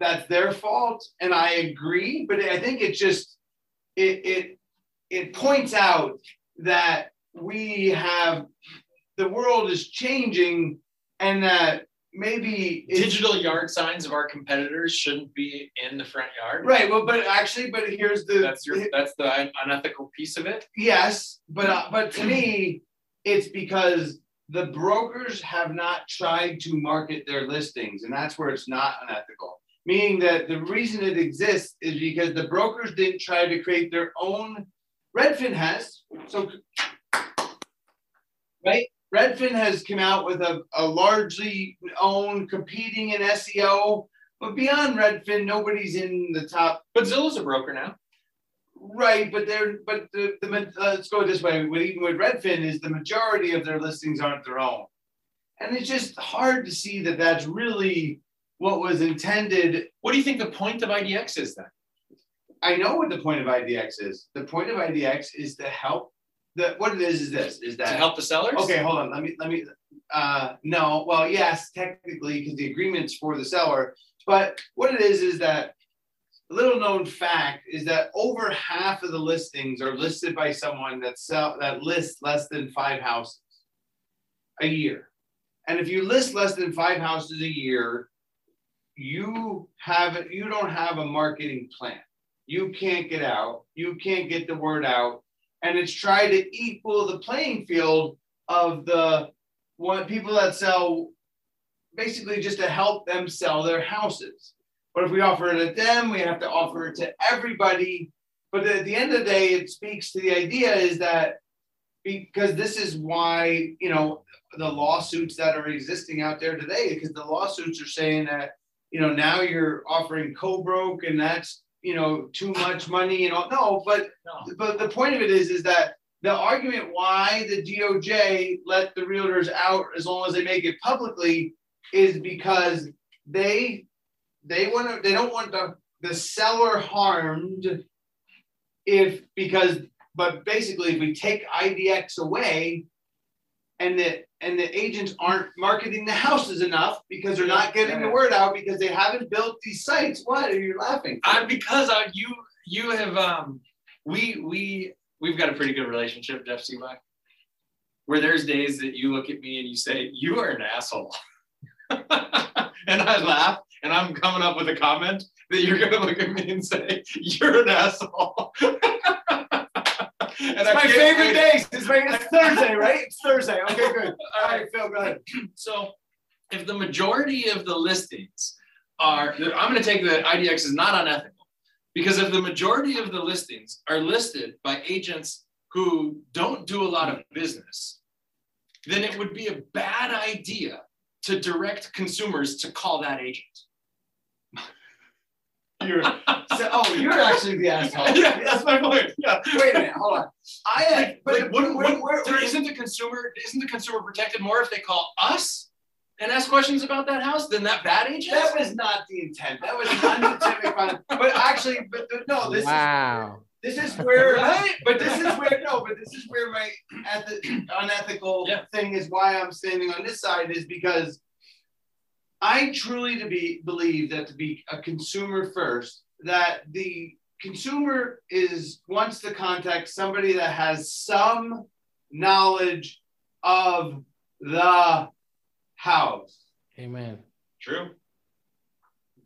that's their fault, and I agree, but I think it just it it it points out that we have the world is changing and that maybe digital yard signs of our competitors shouldn't be in the front yard. right well but actually but here's the That's your. That's the unethical piece of it. yes but uh, but to me it's because the brokers have not tried to market their listings and that's where it's not unethical meaning that the reason it exists is because the brokers didn't try to create their own redfin has so right redfin has come out with a, a largely owned competing in seo but beyond redfin nobody's in the top But Zillow's a broker now. Right, but they're but the the uh, let's go this way. With even with Redfin, is the majority of their listings aren't their own, and it's just hard to see that that's really what was intended. What do you think the point of IDX is then? I know what the point of IDX is. The point of IDX is to help. The what it is is this is that To help the sellers? okay? Hold on, let me let me. Uh, no, well, yes, technically, because the agreement's for the seller, but what it is is that a little known fact is that over half of the listings are listed by someone that sell that lists less than five houses a year. And if you list less than five houses a year, you have you don't have a marketing plan. You can't get out, you can't get the word out, and it's try to equal the playing field of the what people that sell basically just to help them sell their houses. But if we offer it to them, we have to offer it to everybody. But at the end of the day, it speaks to the idea is that because this is why, you know, the lawsuits that are existing out there today, because the lawsuits are saying that, you know, now you're offering co-broke and that's, you know, too much money and all. No, but No. but the point of it is, is that the argument why the DOJ let the realtors out as long as they make it publicly is because they they want to they don't want the the seller harmed if because but basically if we take IDX away and the and the agents aren't marketing the houses enough because they're not getting the word out because they haven't built these sites. What are you laughing? I, because I, you you have um we we we've got a pretty good relationship, Jeff Sibbach. Where there's days that you look at me and you say, You are an asshole. <laughs> and I laugh and I'm coming up with a comment that you're gonna look at me and say, You're an asshole. <laughs> It's my favorite day. It's, my, it's Thursday, right? It's Thursday. Okay, good. <laughs> All right, Phil, go ahead. <clears throat> So if the majority of the listings are, I'm going to take the IDX is not unethical because if the majority of the listings are listed by agents who don't do a lot of business, then it would be a bad idea to direct consumers to call that agent. You're, so, <laughs> oh, you're <laughs> actually the asshole. <laughs> yeah, that's my point. Yeah. Wait a minute, hold on. I uh, Like, but like, wouldn't, where- wouldn't, where- there isn't the consumer isn't the consumer protected more if they call us and ask questions about that house than that bad agent? that was not the intent. That was an unintended fun. But actually, but but no, this is wow. this is where Right? but this is where no, but this is where my eth- unethical Yeah. thing is why I'm standing on this side is because I truly to be believe that to be a consumer first, that the consumer is wants to contact somebody that has some knowledge of the house. Amen. True.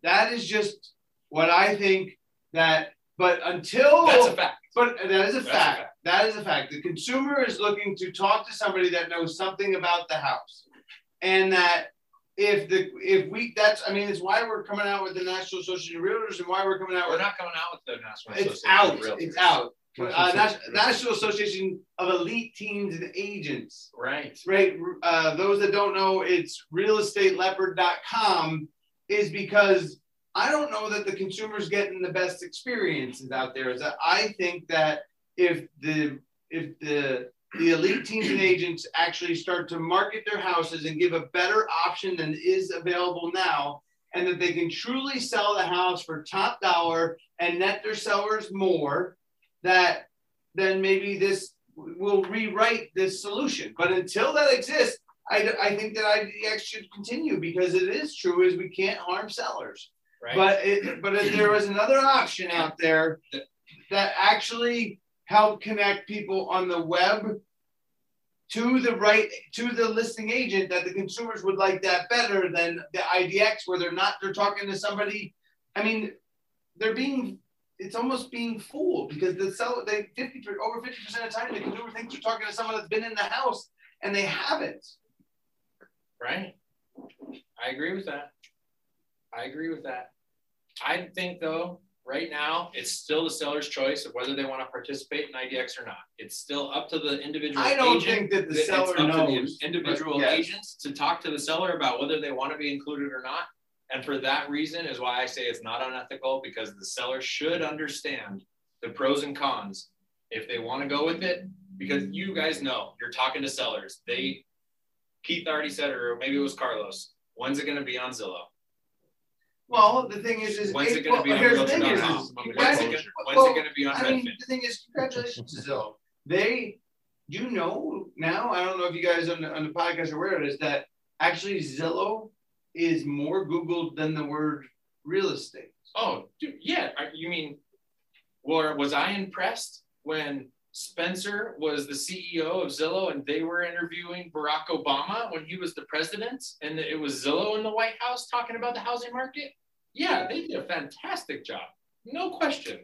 That is just what I think that but until That's a fact. but that is a That's a fact. fact. That is a fact. The consumer is looking to talk to somebody that knows something about the house. And that if the if we that's I mean it's why we're coming out with the National Association of Realtors and why we're coming out We're with not coming out with the National it's Association out. of Realtors. It's out. Uh, Association. National Association of Elite Teams and Agents. Right. Right. Uh, those that don't know, it's realestateleopard.com is because I don't know that the consumer's getting the best experiences out there. Is that I think that if the if the the elite teams and agents actually start to market their houses and give a better option than is available now, and that they can truly sell the house for top dollar and net their sellers more, that then maybe this will rewrite this solution. But until that exists, I, I think that IDX should continue because it is true is we can't harm sellers. Right. But it, but if there was another option out there that actually helped connect people on the web to the right to the listing agent, that the consumers would like that better than the IDX, where they're not they're talking to somebody. I mean, they're being it's almost being fooled because the seller they 50 over 50 percent of the time the consumer thinks they're talking to someone that's been in the house and they haven't. Right. I agree with that. I agree with that. I think though, right now, it's still the seller's choice of whether they want to participate in IDX or not. It's still up to the individual I don't agent. think that the seller knows. the individual yes. agents to talk to the seller about whether they want to be included or not. And for that reason is why I say it's not unethical because the seller should understand the pros and cons if they want to go with it. Because you guys know you're talking to sellers. They Keith already said it, or maybe it was Carlos. When's it going to be on Zillow? Well, the thing is, is When's it it, going well, to be on here's the thing is, Realtor.com? When's it well, going to be on I mean, the thing is, congratulations to Zillow. They, you know, now I don't know if you guys on the, on the podcast are aware of this that actually Zillow is more Googled than the word real estate. Oh, dude, yeah. I- You mean, or was I impressed when Spencer was the CEO of Zillow and they were interviewing Barack Obama when he was the president and it was Zillow in the White House talking about the housing market? Yeah, they did a fantastic job. No question.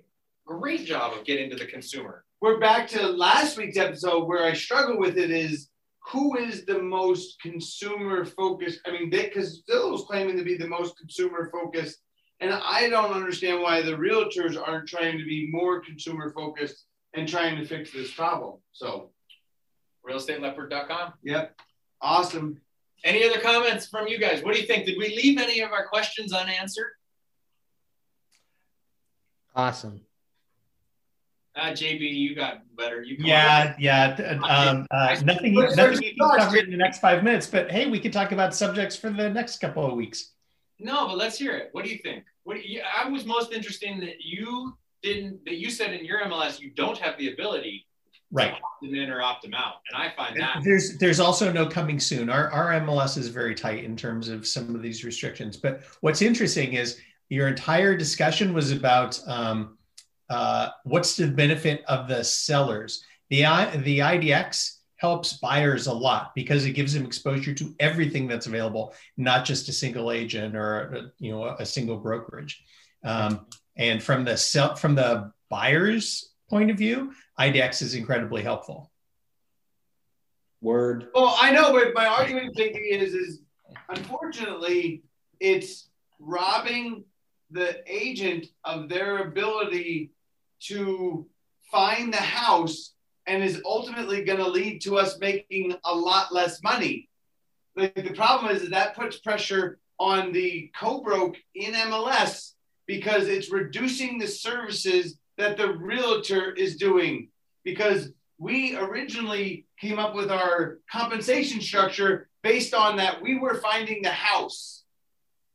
Great job of getting to the consumer. We're back to last week's episode where I struggle with it is who is the most consumer focused? I mean, because Zillow's claiming to be the most consumer focused, and I don't understand why the realtors aren't trying to be more consumer focused and trying to fix this problem. So, Realestateleopard.com. yep, awesome. Any other comments from you guys? What do you think? Did we leave any of our questions unanswered? Awesome. Uh, JB, you got better. You come Yeah, yeah. Um, uh, nothing, nothing where's you can thoughts, cover in the next five minutes. But hey, we can talk about subjects for the next couple of weeks. No, but let's hear it. What do you think? What do you, I was most interested in that you didn't that you said in your MLS you don't have the ability Right. to opt them in or opt them out, and I find that There's there's also no coming soon. Our our MLS is very tight in terms of some of these restrictions. But what's interesting is your entire discussion was about um, uh, what's the benefit of the sellers? The the IDX helps buyers a lot because it gives them exposure to everything that's available, not just a single agent or you know a single brokerage. Um, and from the sell, from the buyer's point of view, IDX is incredibly helpful. Word. Well, I know, but my argument thinking is, is unfortunately, it's robbing the agent of their ability to find the house and is ultimately going to lead to us making a lot less money. Like the problem is that, that puts pressure on the co-broke in MLS because it's reducing the services that the realtor is doing. Because we originally came up with our compensation structure based on that we were finding the house.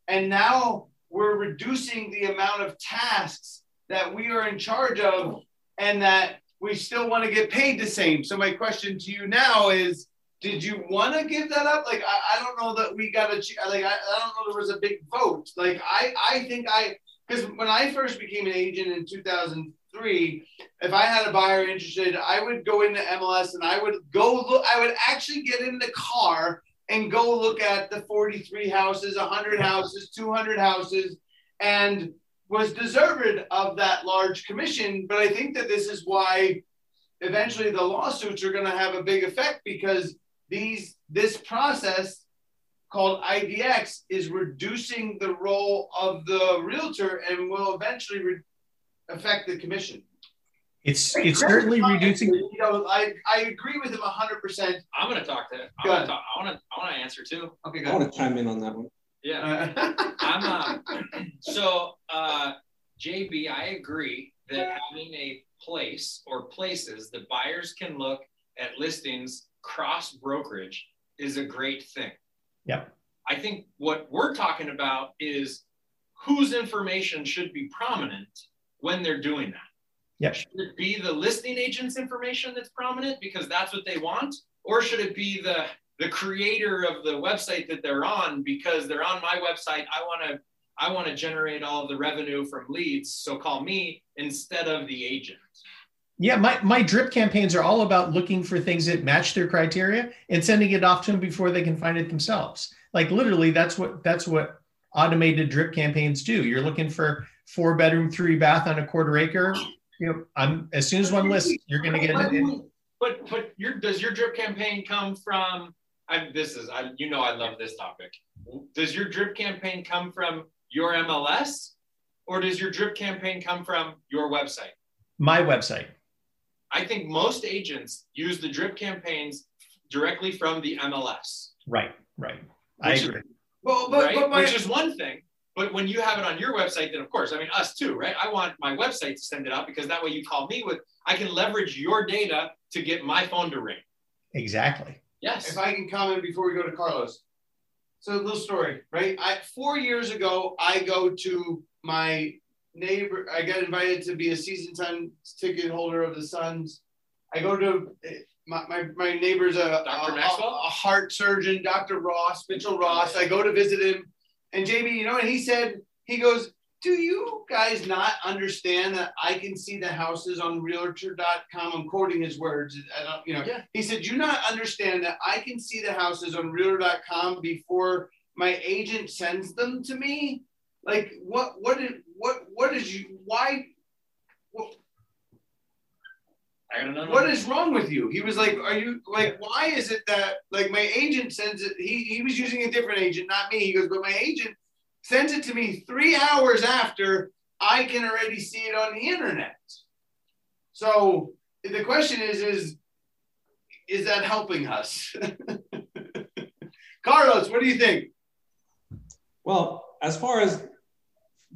And now we're reducing the amount of tasks that we are in charge of and that we still want to get paid the same. So my question to you now is, did you want to give that up? Like, I, I don't know that we got a, like, I, I don't know there was a big vote. Like, I, I think I, because when I first became an agent in 2003, if I had a buyer interested, I would go into MLS and I would go look, I would actually get in the car and go look at the 43 houses, 100 houses, 200 houses, and was deserved of that large commission. But I think that this is why eventually the lawsuits are going to have a big effect because these this process called IDX is reducing the role of the realtor and will eventually re- affect the commission. It's it's certainly reducing. You know, I, I agree with him hundred percent. I'm going to talk to. I want to. I want to. I want to answer too. Okay, I want to chime in on that one. Yeah. <laughs> I'm. Uh, so, uh, JB, I agree that having a place or places that buyers can look at listings cross brokerage is a great thing. Yeah. I think what we're talking about is whose information should be prominent when they're doing that. Yep. Should it be the listing agent's information that's prominent because that's what they want? Or should it be the the creator of the website that they're on because they're on my website? I want to I want to generate all of the revenue from leads, so call me instead of the agent. Yeah, my, my drip campaigns are all about looking for things that match their criteria and sending it off to them before they can find it themselves. Like literally, that's what that's what automated drip campaigns do. You're looking for four bedroom, three bath on a quarter acre you know, I'm as soon as one list, you're going to get it. In. But but your does your drip campaign come from? I, this is I you know I love this topic. Does your drip campaign come from your MLS, or does your drip campaign come from your website? My website. I think most agents use the drip campaigns directly from the MLS. Right, right. I agree. Is, well, but, right? but my, which is one thing. But when you have it on your website, then of course, I mean, us too, right? I want my website to send it out because that way you call me with, I can leverage your data to get my phone to ring. Exactly. Yes. If I can comment before we go to Carlos. So a little story, right? I four years ago, I go to my neighbor. I got invited to be a season time ticket holder of the Suns. I go to my, my, my neighbor's a, a, a, a heart surgeon, Dr. Ross, Mitchell Ross. I go to visit him and JB, you know, and he said, he goes, do you guys not understand that I can see the houses on realtor.com? I'm quoting his words. I don't, you know, yeah. he said, you not understand that I can see the houses on realtor.com before my agent sends them to me? Like what, what did, what, what is you, why, what, what is wrong with you? He was like, Are you like, why is it that like my agent sends it? He, he was using a different agent, not me. He goes, But my agent sends it to me three hours after I can already see it on the internet. So the question is, is is that helping us? <laughs> Carlos, what do you think? Well, as far as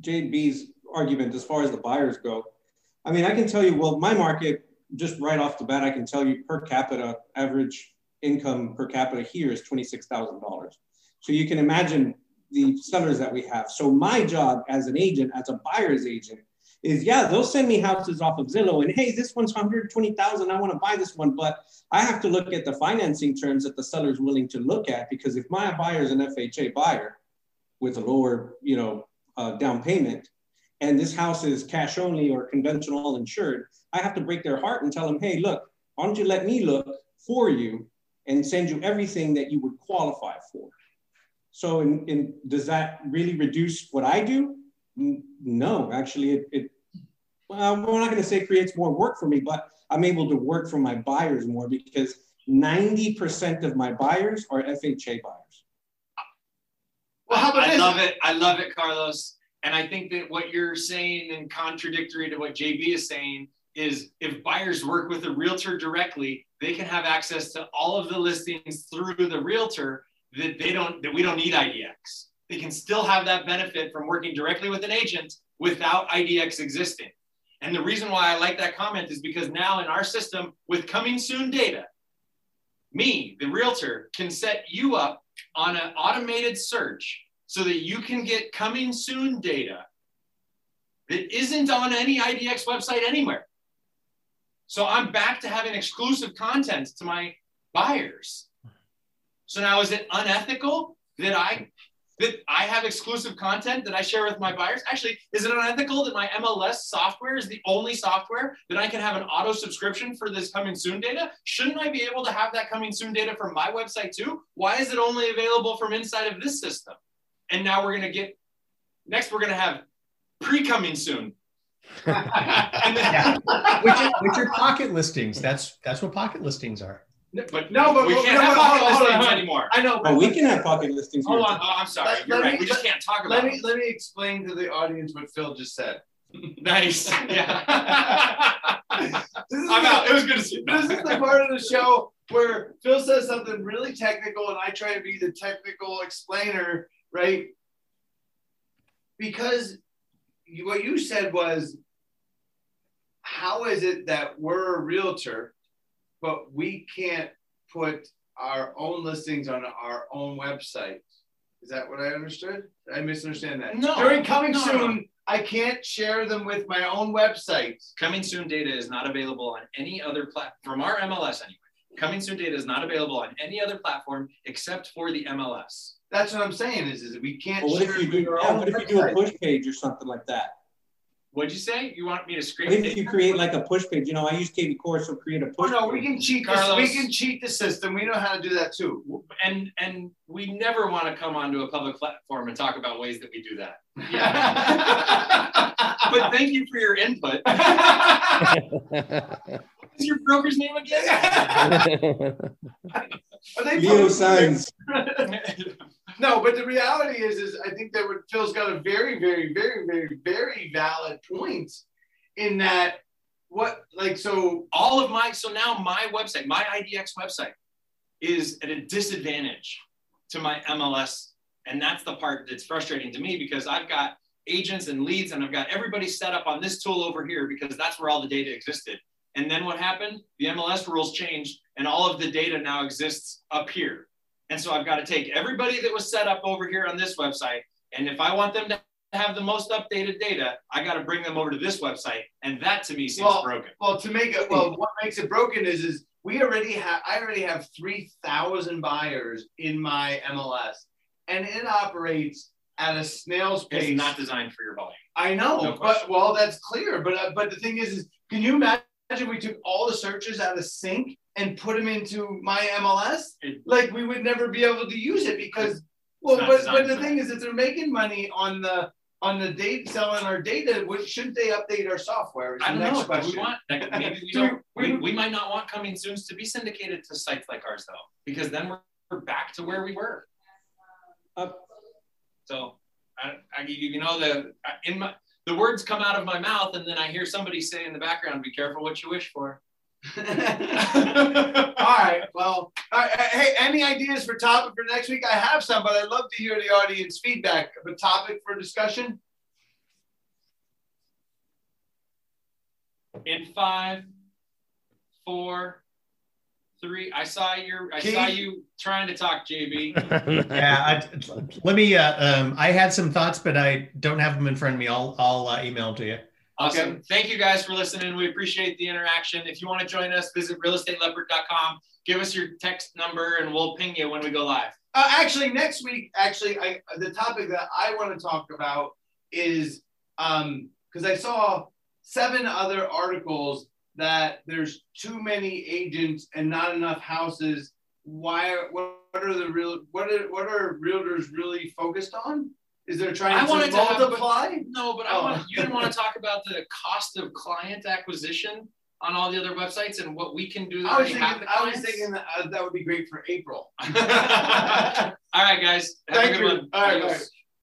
JB's argument, as far as the buyers go, I mean, I can tell you, well, my market just right off the bat, I can tell you per capita average income per capita here is $26,000. So you can imagine the sellers that we have. So my job as an agent, as a buyer's agent, is yeah, they'll send me houses off of Zillow and hey, this one's 120,000. I want to buy this one, but I have to look at the financing terms that the seller's willing to look at because if my buyer is an FHA buyer with a lower, you know, uh, down payment, and this house is cash only or conventional insured, I have to break their heart and tell them, hey, look, why don't you let me look for you and send you everything that you would qualify for? So, in, in, does that really reduce what I do? No, actually, it, it well, I'm not going to say creates more work for me, but I'm able to work for my buyers more because 90% of my buyers are FHA buyers. Well, how about I this? love it. I love it, Carlos. And I think that what you're saying and contradictory to what JB is saying is if buyers work with a realtor directly, they can have access to all of the listings through the realtor that they don't that we don't need IDX. They can still have that benefit from working directly with an agent without IDX existing. And the reason why I like that comment is because now in our system with coming soon data, me, the realtor, can set you up on an automated search so that you can get coming soon data that isn't on any IDX website anywhere. So I'm back to having exclusive content to my buyers. So now is it unethical that I that I have exclusive content that I share with my buyers? Actually, is it unethical that my MLS software is the only software that I can have an auto subscription for this coming soon data? Shouldn't I be able to have that coming soon data from my website too? Why is it only available from inside of this system? And now we're going to get, next, we're going to have pre coming soon. <laughs> <laughs> and then, yeah. which, are, which are pocket listings. That's that's what pocket listings are. But no, but we can't have pocket listings anymore. I know, but oh, we can have pocket listings. Hold on. Oh, I'm sorry. Let, You're let right. Me, we just can't talk about. Let me let me explain to the audience what Phil just said. <laughs> nice. Yeah. <laughs> I'm out. It was good to see. You. This is the part of the show where Phil says something really technical, and I try to be the technical explainer, right? Because what you said was, how is it that we're a realtor? But we can't put our own listings on our own website. Is that what I understood? I misunderstand that. No. During coming no, soon, no. I can't share them with my own website. Coming soon data is not available on any other platform from our MLS anyway. Coming soon data is not available on any other platform except for the MLS. That's what I'm saying. Is, is we can't. Well, what if you do? Yeah, what if you do a push page or something like that? What'd you say? You want me to scrape? If you create like a push page, you know, I use kvCORE, so create a oh, push. Oh no, we can cheat. Carlos, we can cheat the system. We know how to do that too. And and we never want to come onto a public platform and talk about ways that we do that. Yeah. <laughs> but thank you for your input. <laughs> What's your broker's name again? Are <laughs> they Leo Signs. No, but the reality is, is I think that Phil's got a very, very, very, very, very valid point in that what like so all of my so now my website, my IDX website, is at a disadvantage to my MLS, and that's the part that's frustrating to me because I've got agents and leads and I've got everybody set up on this tool over here because that's where all the data existed. And then what happened? The MLS rules changed and all of the data now exists up here. And so I've got to take everybody that was set up over here on this website. And if I want them to have the most updated data, I got to bring them over to this website. And that to me seems well, broken. Well, to make it, well, what makes it broken is, is we already have, I already have 3,000 buyers in my MLS and it operates at a snail's pace. It's not designed for your volume. I know, no but well, that's clear. But, uh, but the thing is, is can you imagine we took all the searches out of sync and put them into my MLS, like we would never be able to use it because well, but, but the thing is, if they're making money on the on the date selling our data, shouldn't they update our software? I don't know. We want like, <laughs> maybe we don't. we, we might not want coming soons to be syndicated to sites like ours though, because then we're, we're back to where we were. Uh, so I, I, you know the in my the words come out of my mouth, and then I hear somebody say in the background, "Be careful what you wish for." <laughs> all right. Well, hey, any ideas for topic for next week? I have some, but I'd love to hear the audience feedback of a topic for discussion. In five, four, three. I saw your. I Keith? saw you trying to talk, JB. <laughs> yeah. I, let me. Uh, um, I had some thoughts, but I don't have them in front of me. I'll. I'll uh, email them to you. Awesome. Okay. Thank you guys for listening. We appreciate the interaction. If you want to join us, visit realestateleopard.com. Give us your text number and we'll ping you when we go live. Uh, actually, next week, actually, I, the topic that I want to talk about is um, because I saw seven other articles that there's too many agents and not enough houses. Why? What, what are the real? What are what are realtors really focused on? Is they're trying I to wanted to have multiply? No, but I Oh. want you didn't want to talk about the cost of client acquisition on all the other websites and what we can do. that I was thinking. have the I was thinking that uh, that would be great for April. <laughs> all right, guys. Have Thank a good you. one. All right, Adios. bye.